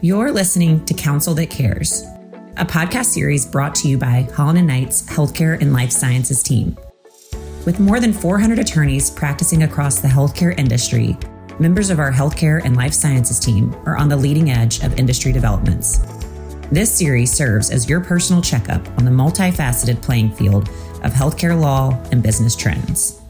You're listening to Counsel That Cares, a podcast series brought to you by Holland and Knight's Healthcare and Life Sciences team. With more than 400 attorneys practicing across the healthcare industry, members of our healthcare and life sciences team are on the leading edge of industry developments. This series serves as your personal checkup on the multifaceted playing field of healthcare law and business trends.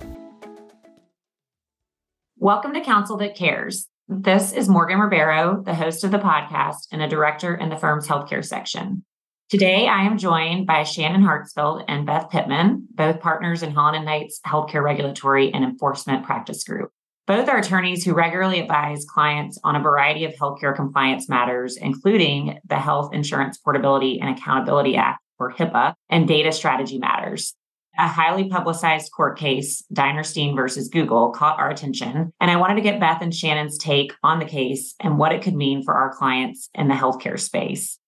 Welcome to Counsel That Cares. This is Morgan Ribeiro, the host of the podcast and a director in the firm's healthcare section. Today, I am joined by Shannon Hartsfield and Beth Pitman, both partners in Holland and Knight's Healthcare Regulatory and Enforcement Practice Group. Both are attorneys who regularly advise clients on a variety of healthcare compliance matters, including the Health Insurance Portability and Accountability Act, or HIPAA, and data strategy matters a highly publicized court case, Dinerstein versus Google, caught our attention. And I wanted to get Beth and Shannon's take on the case and what it could mean for our clients in the healthcare space.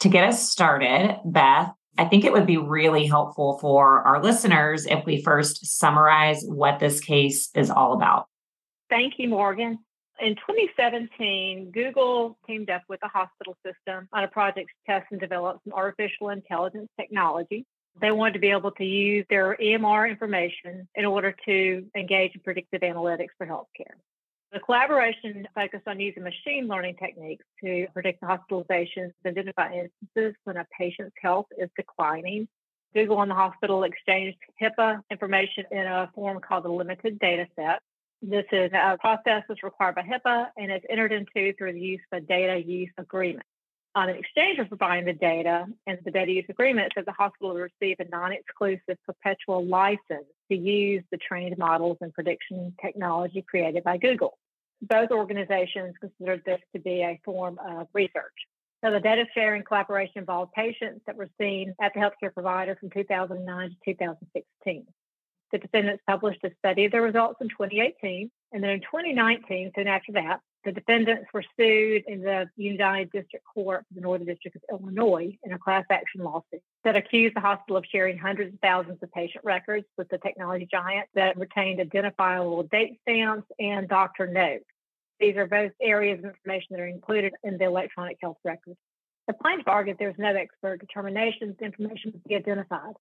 To get us started, Beth, I think it would be really helpful for our listeners if we first summarize what this case is all about. Thank you, Morgan. In 2017, Google teamed up with the hospital system on a project to test and develop some artificial intelligence technology they wanted to be able to use their EMR information in order to engage in predictive analytics for healthcare. The collaboration focused on using machine learning techniques to predict hospitalizations, identify instances when a patient's health is declining. Google and the hospital exchanged HIPAA information in a form called the limited data set. This is a process that's required by HIPAA and is entered into through the use of a data use agreement on an exchange of providing the data and the data use agreement says the hospital will receive a non-exclusive perpetual license to use the trained models and prediction technology created by Google. Both organizations considered this to be a form of research. So the data sharing collaboration involved patients that were seen at the healthcare provider from 2009 to 2016. The defendants published a study of their results in 2018. And then in 2019, soon after that, the defendants were sued in the United District Court for the Northern District of Illinois in a class action lawsuit that accused the hospital of sharing hundreds of thousands of patient records with the technology giant that retained identifiable date stamps and doctor notes. These are both areas of information that are included in the electronic health record. The plaintiff argued there was no expert determination the information would be identified.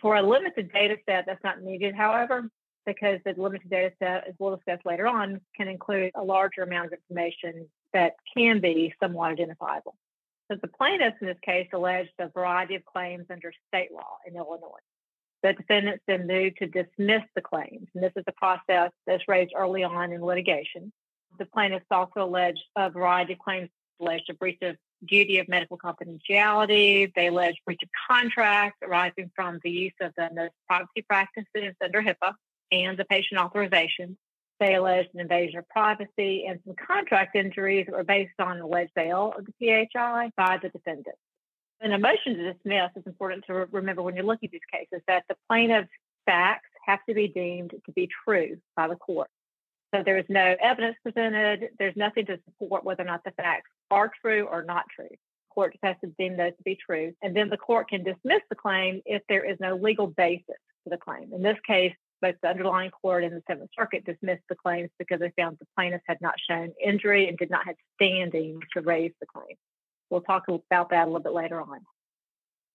For a limited data set, that's not needed, however, because the limited data set, as we'll discuss later on, can include a larger amount of information that can be somewhat identifiable. So the plaintiffs in this case alleged a variety of claims under state law in Illinois. The defendants then moved to dismiss the claims, and this is a process that's raised early on in litigation. The plaintiffs also alleged a variety of claims alleged a breach of duty of medical confidentiality. They alleged breach of contract arising from the use of the privacy practices under HIPAA and the patient authorization. They alleged an invasion of privacy and some contract injuries that were based on alleged sale of the PHI by the defendant. In a motion to dismiss, it's important to remember when you're looking at these cases that the plaintiff's facts have to be deemed to be true by the court. So there is no evidence presented. There's nothing to support whether or not the facts are true or not true. The court has to deem those to be true. And then the court can dismiss the claim if there is no legal basis for the claim. In this case, both the underlying court and the Seventh Circuit dismissed the claims because they found the plaintiffs had not shown injury and did not have standing to raise the claim. We'll talk about that a little bit later on.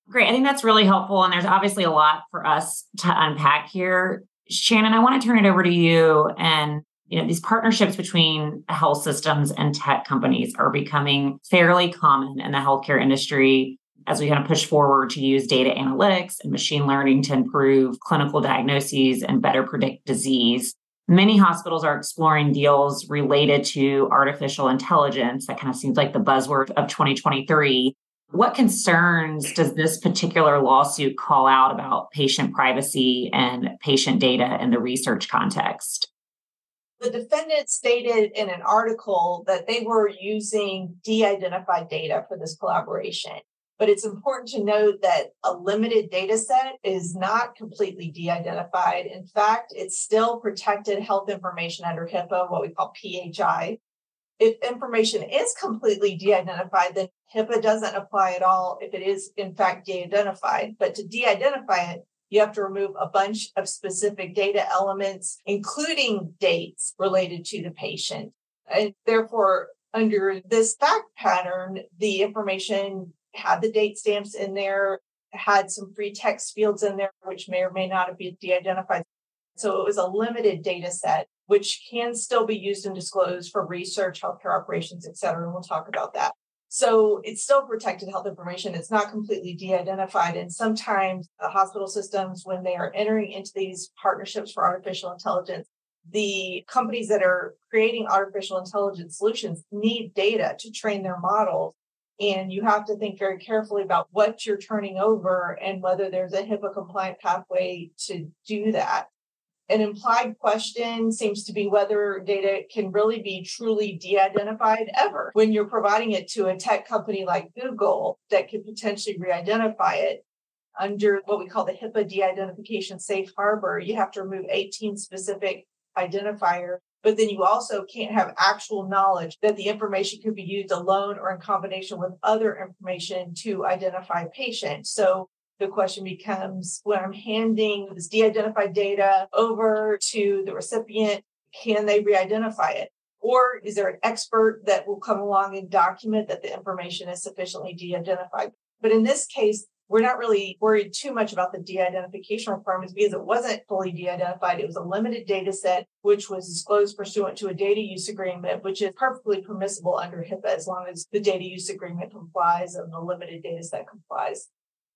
Great. I think that's really helpful. And there's obviously a lot for us to unpack here. Shannon, I want to turn it over to you. And, you know, these partnerships between health systems and tech companies are becoming fairly common in the healthcare industry as we kind of push forward to use data analytics and machine learning to improve clinical diagnoses and better predict disease. Many hospitals are exploring deals related to artificial intelligence. That kind of seems like the buzzword of 2023. What concerns does this particular lawsuit call out about patient privacy and patient data in the research context? The defendant stated in an article that they were using de identified data for this collaboration. But it's important to note that a limited data set is not completely de identified. In fact, it's still protected health information under HIPAA, what we call PHI. If information is completely de identified, then HIPAA doesn't apply at all if it is, in fact, de identified. But to de identify it, you have to remove a bunch of specific data elements, including dates related to the patient. And therefore, Under this fact pattern, the information had the date stamps in there, had some free text fields in there, which may or may not have been de identified. So it was a limited data set, which can still be used and disclosed for research, healthcare operations, et cetera. And we'll talk about that. So it's still protected health information. It's not completely de identified. And sometimes the hospital systems, when they are entering into these partnerships for artificial intelligence, the companies that are creating artificial intelligence solutions need data to train their models. And you have to think very carefully about what you're turning over and whether there's a HIPAA compliant pathway to do that. An implied question seems to be whether data can really be truly de identified ever. When you're providing it to a tech company like Google that could potentially re identify it, under what we call the HIPAA de identification safe harbor, you have to remove 18 specific identifiers. But then you also can't have actual knowledge that the information could be used alone or in combination with other information to identify patients. So the question becomes when I'm handing this de identified data over to the recipient, can they re identify it? Or is there an expert that will come along and document that the information is sufficiently de identified? But in this case, we're not really worried too much about the de-identification requirements because it wasn't fully de-identified. It was a limited data set, which was disclosed pursuant to a data use agreement, which is perfectly permissible under HIPAA as long as the data use agreement complies and the limited data set complies.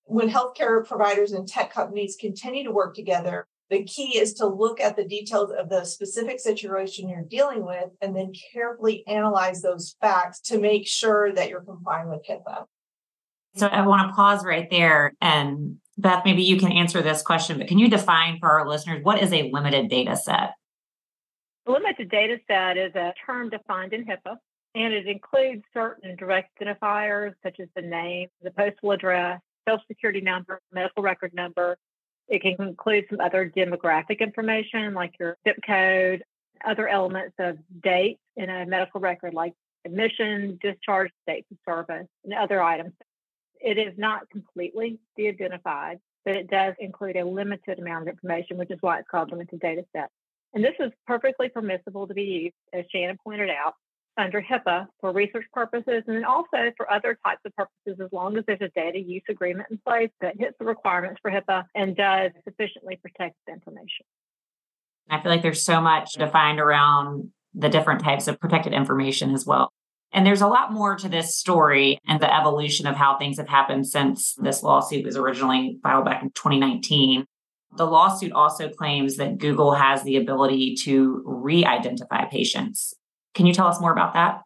When healthcare providers and tech companies continue to work together, the key is to look at the details of the specific situation you're dealing with and then carefully analyze those facts to make sure that you're complying with HIPAA. So I want to pause right there. And Beth, maybe you can answer this question, but can you define for our listeners what is a limited data set? A limited data set is a term defined in HIPAA, and it includes certain direct identifiers such as the name, the postal address, social security number, medical record number. It can include some other demographic information like your zip code, other elements of date in a medical record like admission, discharge, dates of service, and other items it is not completely de-identified, but it does include a limited amount of information, which is why it's called limited data set. And this is perfectly permissible to be used, as Shannon pointed out, under HIPAA for research purposes and also for other types of purposes as long as there's a data use agreement in place that hits the requirements for HIPAA and does sufficiently protect the information. I feel like there's so much defined around the different types of protected information as well. And there's a lot more to this story and the evolution of how things have happened since this lawsuit was originally filed back in 2019. The lawsuit also claims that Google has the ability to re identify patients. Can you tell us more about that?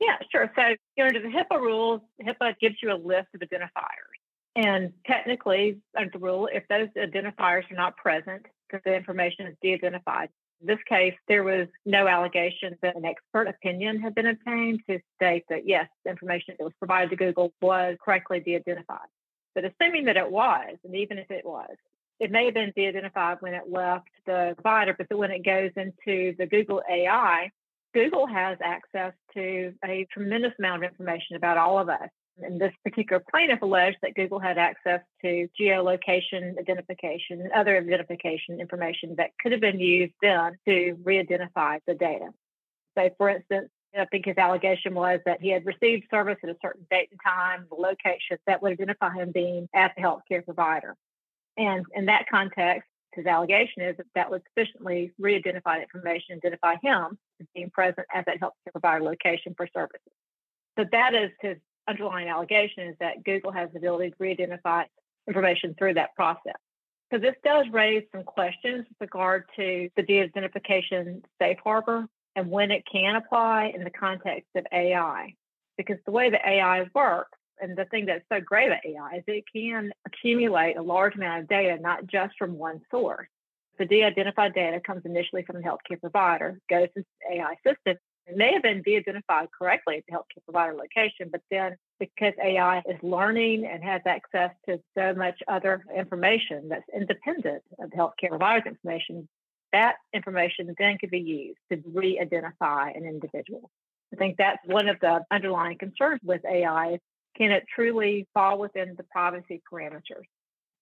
Yeah, sure. So, you know, under the HIPAA rules, HIPAA gives you a list of identifiers. And technically, under the rule, if those identifiers are not present, because the information is de identified, this case, there was no allegation that an expert opinion had been obtained to state that, yes, the information that was provided to Google was correctly de identified. But assuming that it was, and even if it was, it may have been de identified when it left the provider, but when it goes into the Google AI, Google has access to a tremendous amount of information about all of us. And this particular plaintiff alleged that Google had access to geolocation identification and other identification information that could have been used then to re identify the data. So, for instance, I think his allegation was that he had received service at a certain date and time, the location that would identify him being at the healthcare provider. And in that context, his allegation is that that would sufficiently re identify information, identify him as being present at that healthcare provider location for services. So that is his underlying allegation is that Google has the ability to re-identify information through that process. So this does raise some questions with regard to the de-identification safe harbor and when it can apply in the context of AI. Because the way the AI works, and the thing that's so great about AI is it can accumulate a large amount of data, not just from one source. The de-identified data comes initially from the healthcare provider, goes into the AI system, may have been de-identified correctly at the healthcare provider location, but then because AI is learning and has access to so much other information that's independent of the healthcare provider's information, that information then could be used to re-identify an individual. I think that's one of the underlying concerns with AI. Can it truly fall within the privacy parameters?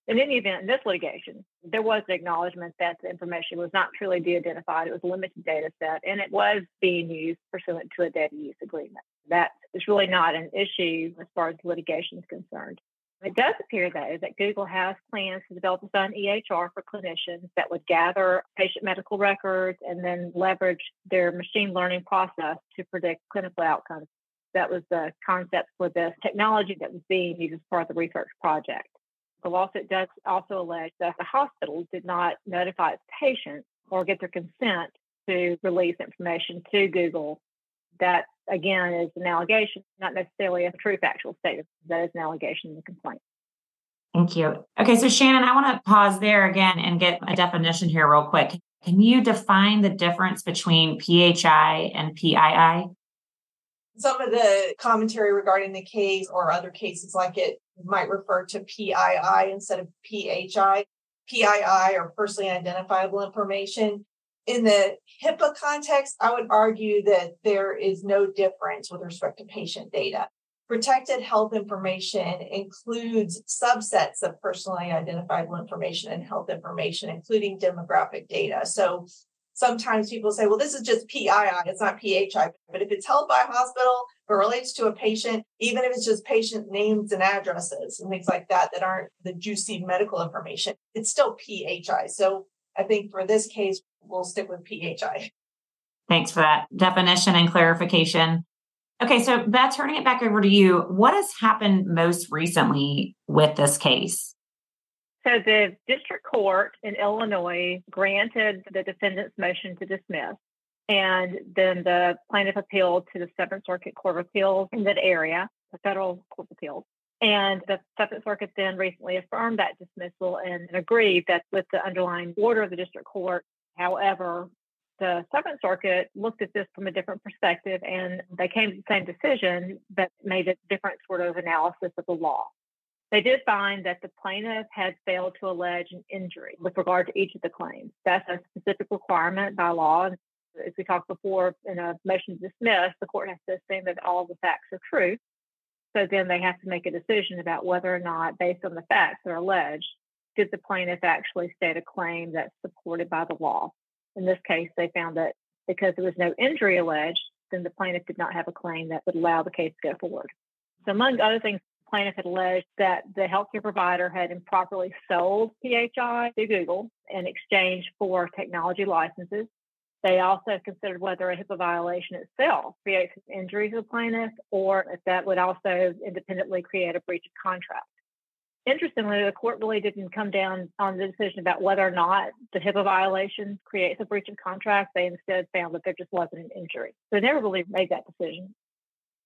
In any event, in this litigation, there was an acknowledgement that the information was not truly de identified. It was a limited data set and it was being used pursuant to a data use agreement. That is really not an issue as far as litigation is concerned. It does appear, though, that Google has plans to develop its own EHR for clinicians that would gather patient medical records and then leverage their machine learning process to predict clinical outcomes. That was the concept for this technology that was being used as part of the research project. The lawsuit does also allege that the hospital did not notify its patients or get their consent to release information to Google. That, again, is an allegation, not necessarily a true factual statement. That is an allegation in the complaint. Thank you. Okay, so Shannon, I want to pause there again and get a definition here, real quick. Can you define the difference between PHI and PII? Some of the commentary regarding the case or other cases like it might refer to PII instead of PHI. PII or personally identifiable information. In the HIPAA context, I would argue that there is no difference with respect to patient data. Protected health information includes subsets of personally identifiable information and health information, including demographic data. So sometimes people say, well, this is just PII, it's not PHI. But if it's held by a hospital, it relates to a patient, even if it's just patient names and addresses and things like that, that aren't the juicy medical information, it's still PHI. So I think for this case, we'll stick with PHI. Thanks for that definition and clarification. Okay, so Beth, turning it back over to you, what has happened most recently with this case? So the district court in Illinois granted the defendant's motion to dismiss. And then the plaintiff appealed to the Seventh Circuit Court of Appeals in that area, the federal court of appeals. And the Seventh Circuit then recently affirmed that dismissal and agreed that with the underlying order of the district court. However, the Seventh Circuit looked at this from a different perspective and they came to the same decision but made a different sort of analysis of the law. They did find that the plaintiff had failed to allege an injury with regard to each of the claims. That's a specific requirement by law. As we talked before in a motion to dismiss, the court has to assume that all the facts are true. So then they have to make a decision about whether or not, based on the facts that are alleged, did the plaintiff actually state a claim that's supported by the law. In this case, they found that because there was no injury alleged, then the plaintiff did not have a claim that would allow the case to go forward. So, among other things, plaintiff had alleged that the healthcare provider had improperly sold PHI to Google in exchange for technology licenses. They also considered whether a HIPAA violation itself creates injury to the plaintiff or if that would also independently create a breach of contract. Interestingly, the court really didn't come down on the decision about whether or not the HIPAA violation creates a breach of contract. They instead found that there just wasn't an injury. So they never really made that decision.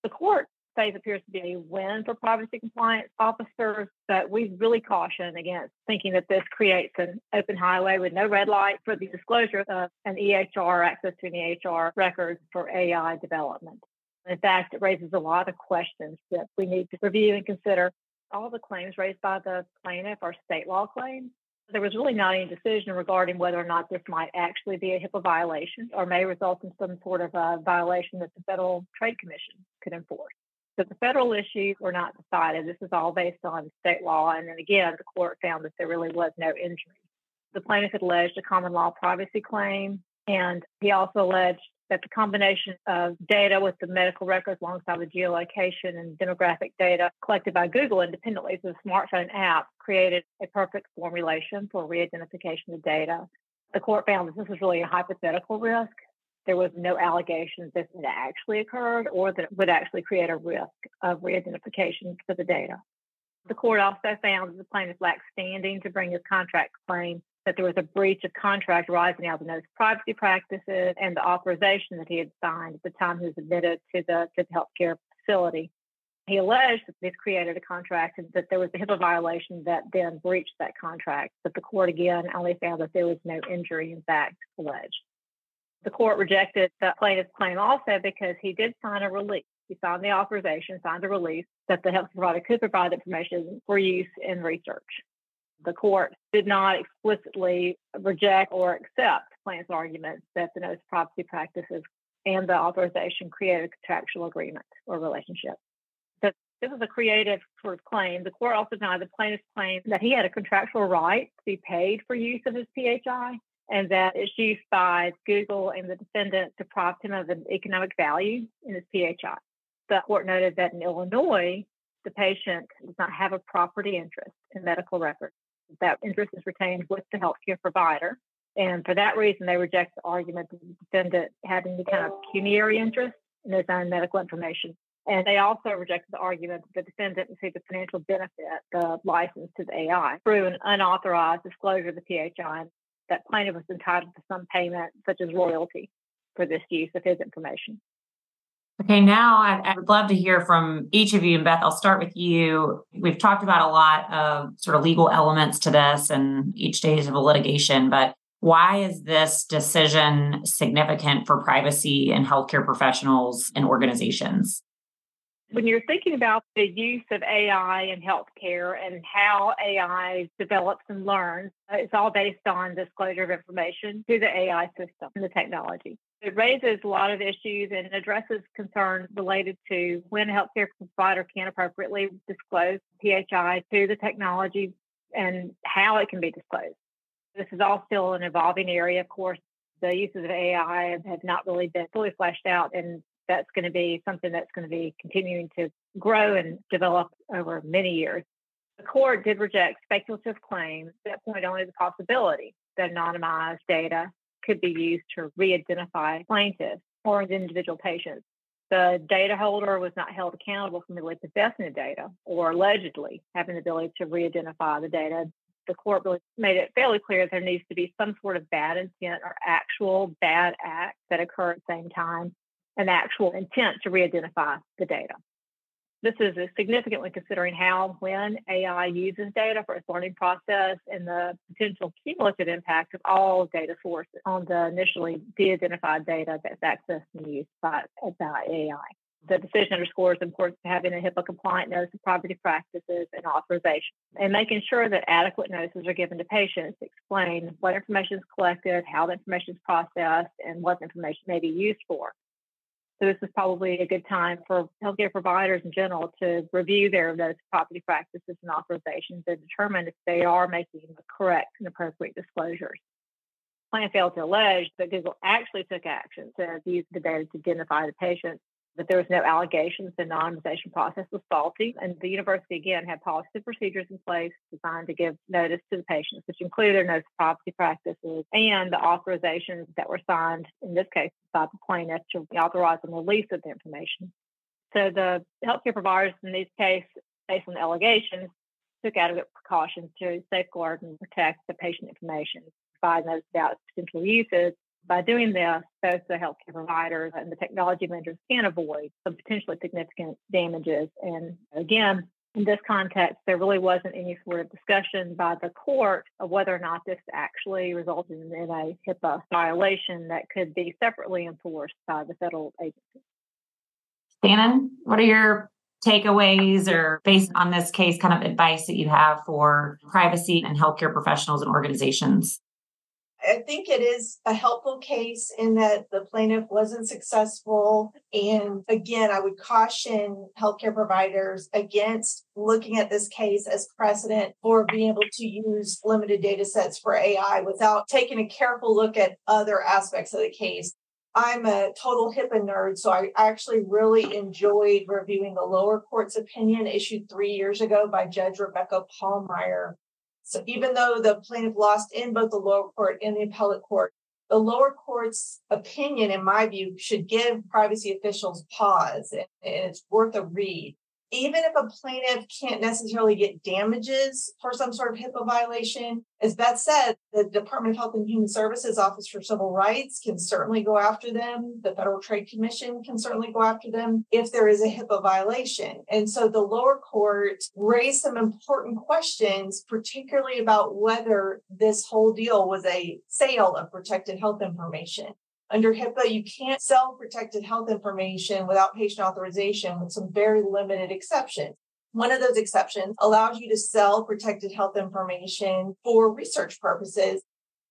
The court appears to be a win for privacy compliance officers, but we really caution against thinking that this creates an open highway with no red light for the disclosure of an EHR, access to an EHR records for AI development. In fact, it raises a lot of questions that we need to review and consider. All the claims raised by the plaintiff are state law claims. There was really not any decision regarding whether or not this might actually be a HIPAA violation or may result in some sort of a violation that the Federal Trade Commission could enforce. So the federal issues were not decided. This is all based on state law. And then again, the court found that there really was no injury. The plaintiff had alleged a common law privacy claim, and he also alleged that the combination of data with the medical records alongside the geolocation and demographic data collected by Google independently through the smartphone app created a perfect formulation for re-identification of data. The court found that this was really a hypothetical risk there was no allegations that it actually occurred or that it would actually create a risk of re-identification for the data. The court also found that the plaintiff lacked standing to bring his contract claim that there was a breach of contract arising out of notice privacy practices and the authorization that he had signed at the time he was admitted to the, to the healthcare facility. He alleged that this created a contract and that there was a HIPAA violation that then breached that contract. But the court again only found that there was no injury, in fact, alleged. The court rejected the plaintiff's claim also because he did sign a release. He signed the authorization, signed a release that the health provider could provide information for use in research. The court did not explicitly reject or accept plaintiff's arguments that the notice privacy practices and the authorization create a contractual agreement or relationship. So This was a creative sort of claim. The court also denied the plaintiff's claim that he had a contractual right to be paid for use of his PHI and that its use by Google and the defendant deprived him of an economic value in his PHI. The court noted that in Illinois, the patient does not have a property interest in medical records. That interest is retained with the healthcare provider. And for that reason, they reject the argument that the defendant had any kind of pecuniary interest in his own medical information. And they also rejected the argument that the defendant received a financial benefit, the license to the AI, through an unauthorized disclosure of the PHI. That plaintiff was entitled to some payment, such as royalty, for this use of his information. Okay, now I, I, would love to hear from each of you. And Beth, I'll start with you. We've talked about a lot of sort of legal elements to this and each stage of a litigation, but why is this decision significant for privacy and healthcare professionals and organizations? When you're thinking about the use of AI in healthcare and how AI develops and learns, uh, it's all based on disclosure of information to the AI system and the technology. It raises a lot of issues and addresses concerns related to when a healthcare provider can appropriately disclose PHI to the technology and how it can be disclosed. This is all still an evolving area. Of course, the uses of AI have not really been fully fleshed out, and that's going to be something that's going to be continuing to grow and develop over many years. The court did reject speculative claims that point only to the possibility that anonymized data could be used to re-identify plaintiffs or individual patients. The data holder was not held accountable for merely possessing the data or allegedly having the ability to re-identify the data the court really made it fairly clear that there needs to be some sort of bad intent or actual bad act that occur at the same time, an actual intent to re-identify the data. This is significant when considering how, when AI uses data for its learning process and the potential cumulative impact of all data sources on the initially de-identified data that's accessed and used by, by AI. The decision underscores the importance of having a HIPAA compliant notice of property practices and authorization and making sure that adequate notices are given to patients to explain what information is collected, how the information is processed, and what information may be used for. So this is probably a good time for healthcare providers in general to review their of property practices and authorizations and determine if they are making the correct and appropriate disclosures. Plan failed to allege that Google actually took action to use the data to identify the patient that there was no allegations the anonymization process was faulty. And the university, again, had policy and procedures in place designed to give notice to the patients, which included notice of property practices and the authorizations that were signed, in this case, by the plaintiff to authorize the release of the information. So the healthcare providers in this case, based on the allegations, took adequate precautions to safeguard and protect the patient information, provide notice about potential uses, by doing this, both the healthcare providers and the technology vendors can avoid some potentially significant damages. And again, in this context, there really wasn't any sort of discussion by the court of whether or not this actually resulted in a HIPAA violation that could be separately enforced by the federal agency. Shannon, what are your takeaways or based on this case kind of advice that you have for privacy and healthcare professionals and organizations? I think it is a helpful case in that the plaintiff wasn't successful. And again, I would caution healthcare providers against looking at this case as precedent for being able to use limited data sets for AI without taking a careful look at other aspects of the case. I'm a total HIPAA nerd, so I actually really enjoyed reviewing the lower court's opinion issued three years ago by Judge Rebecca Pallmeyer so even though the plaintiff lost in both the lower court and the appellate court, the lower court's opinion, in my view, should give privacy officials pause, and it's worth a read even if a plaintiff can't necessarily get damages for some sort of HIPAA violation, as Beth said, the Department of Health and Human Services Office for Civil Rights can certainly go after them. The Federal Trade Commission can certainly go after them if there is a HIPAA violation. And so the lower court raised some important questions, particularly about whether this whole deal was a sale of protected health information. Under HIPAA, you can't sell protected health information without patient authorization with some very limited exceptions. One of those exceptions allows you to sell protected health information for research purposes,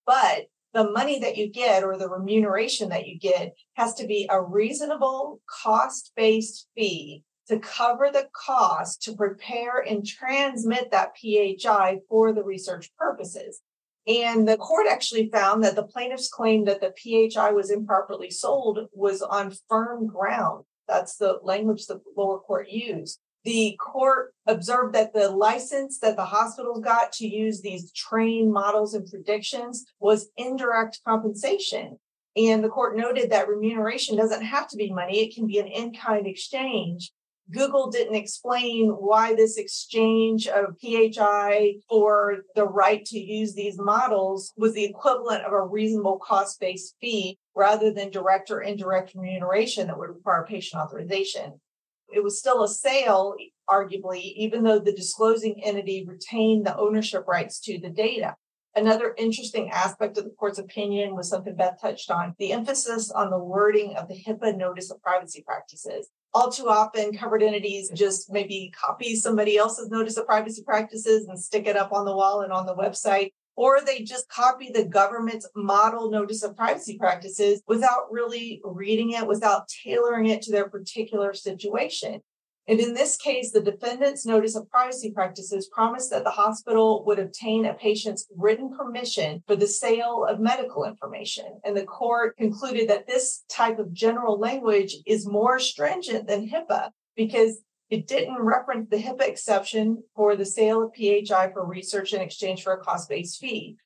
but the money that you get or the remuneration that you get has to be a reasonable cost based fee to cover the cost to prepare and transmit that PHI for the research purposes. And the court actually found that the plaintiff's claim that the PHI was improperly sold was on firm ground. That's the language the lower court used. The court observed that the license that the hospitals got to use these trained models and predictions was indirect compensation. And the court noted that remuneration doesn't have to be money, it can be an in kind exchange. Google didn't explain why this exchange of PHI for the right to use these models was the equivalent of a reasonable cost based fee rather than direct or indirect remuneration that would require patient authorization. It was still a sale, arguably, even though the disclosing entity retained the ownership rights to the data. Another interesting aspect of the court's opinion was something Beth touched on the emphasis on the wording of the HIPAA notice of privacy practices all too often covered entities just maybe copy somebody else's notice of privacy practices and stick it up on the wall and on the website or they just copy the government's model notice of privacy practices without really reading it, without tailoring it to their particular situation. And in this case, the defendant's notice of privacy practices promised that the hospital would obtain a patient's written permission for the sale of medical information. And the court concluded that this type of general language is more stringent than HIPAA because it didn't reference the HIPAA exception for the sale of PHI for research in exchange for a cost based fee.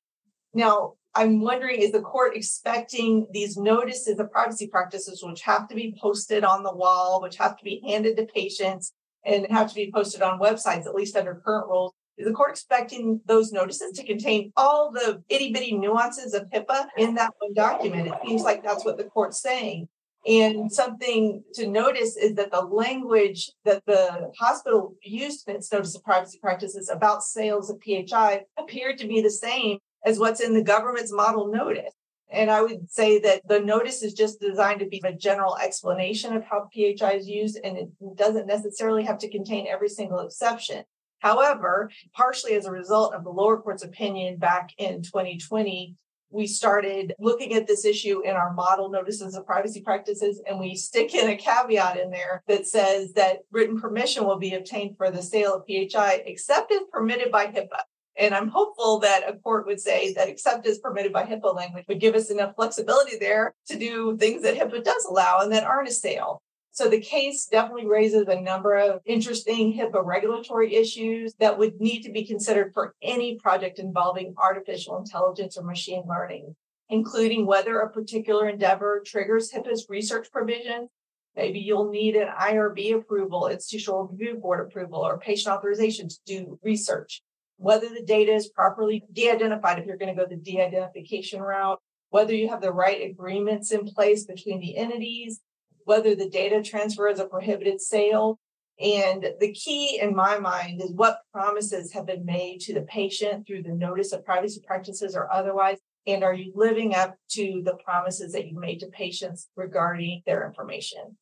Now, I'm wondering is the court expecting these notices of privacy practices, which have to be posted on the wall, which have to be handed to patients and have to be posted on websites, at least under current rules? Is the court expecting those notices to contain all the itty bitty nuances of HIPAA in that one document? It seems like that's what the court's saying. And something to notice is that the language that the hospital used in its notice of privacy practices about sales of PHI appeared to be the same as what's in the government's model notice. And I would say that the notice is just designed to be a general explanation of how PHI is used, and it doesn't necessarily have to contain every single exception. However, partially as a result of the lower court's opinion back in 2020, we started looking at this issue in our model notices of privacy practices, and we stick in a caveat in there that says that written permission will be obtained for the sale of PHI except if permitted by HIPAA. And I'm hopeful that a court would say that except as permitted by HIPAA language would give us enough flexibility there to do things that HIPAA does allow and that aren't a sale. So the case definitely raises a number of interesting HIPAA regulatory issues that would need to be considered for any project involving artificial intelligence or machine learning, including whether a particular endeavor triggers HIPAA's research provision. Maybe you'll need an IRB approval, institutional review board approval, or patient authorization to do research whether the data is properly de-identified if you're going to go the de-identification route, whether you have the right agreements in place between the entities, whether the data transfer is a prohibited sale. And the key in my mind is what promises have been made to the patient through the notice of privacy practices or otherwise. And are you living up to the promises that you made to patients regarding their information?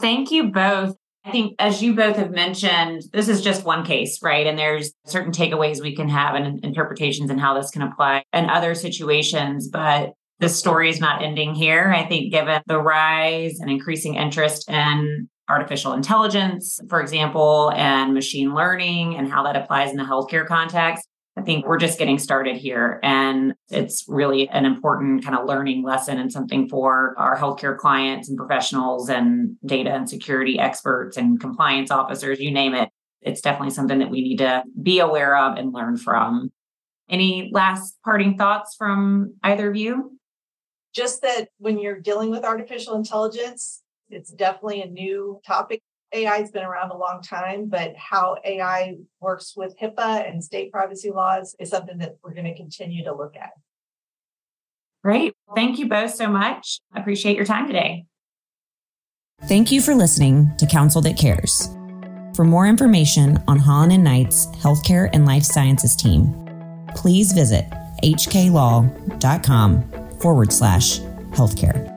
Thank you both. I think, as you both have mentioned, this is just one case, right? And there's certain takeaways we can have and interpretations and how this can apply in other situations. But the story is not ending here. I think, given the rise and increasing interest in artificial intelligence, for example, and machine learning and how that applies in the healthcare context, I think we're just getting started here. And it's really an important kind of learning lesson and something for our healthcare clients and professionals and data and security experts and compliance officers, you name it. It's definitely something that we need to be aware of and learn from. Any last parting thoughts from either of you? Just that when you're dealing with artificial intelligence, it's definitely a new topic AI has been around a long time, but how AI works with HIPAA and state privacy laws is something that we're going to continue to look at. Great. Thank you both so much. I appreciate your time today. Thank you for listening to Counsel That Cares. For more information on Holland and Knight's healthcare and life sciences team, please visit hklaw.com forward slash healthcare.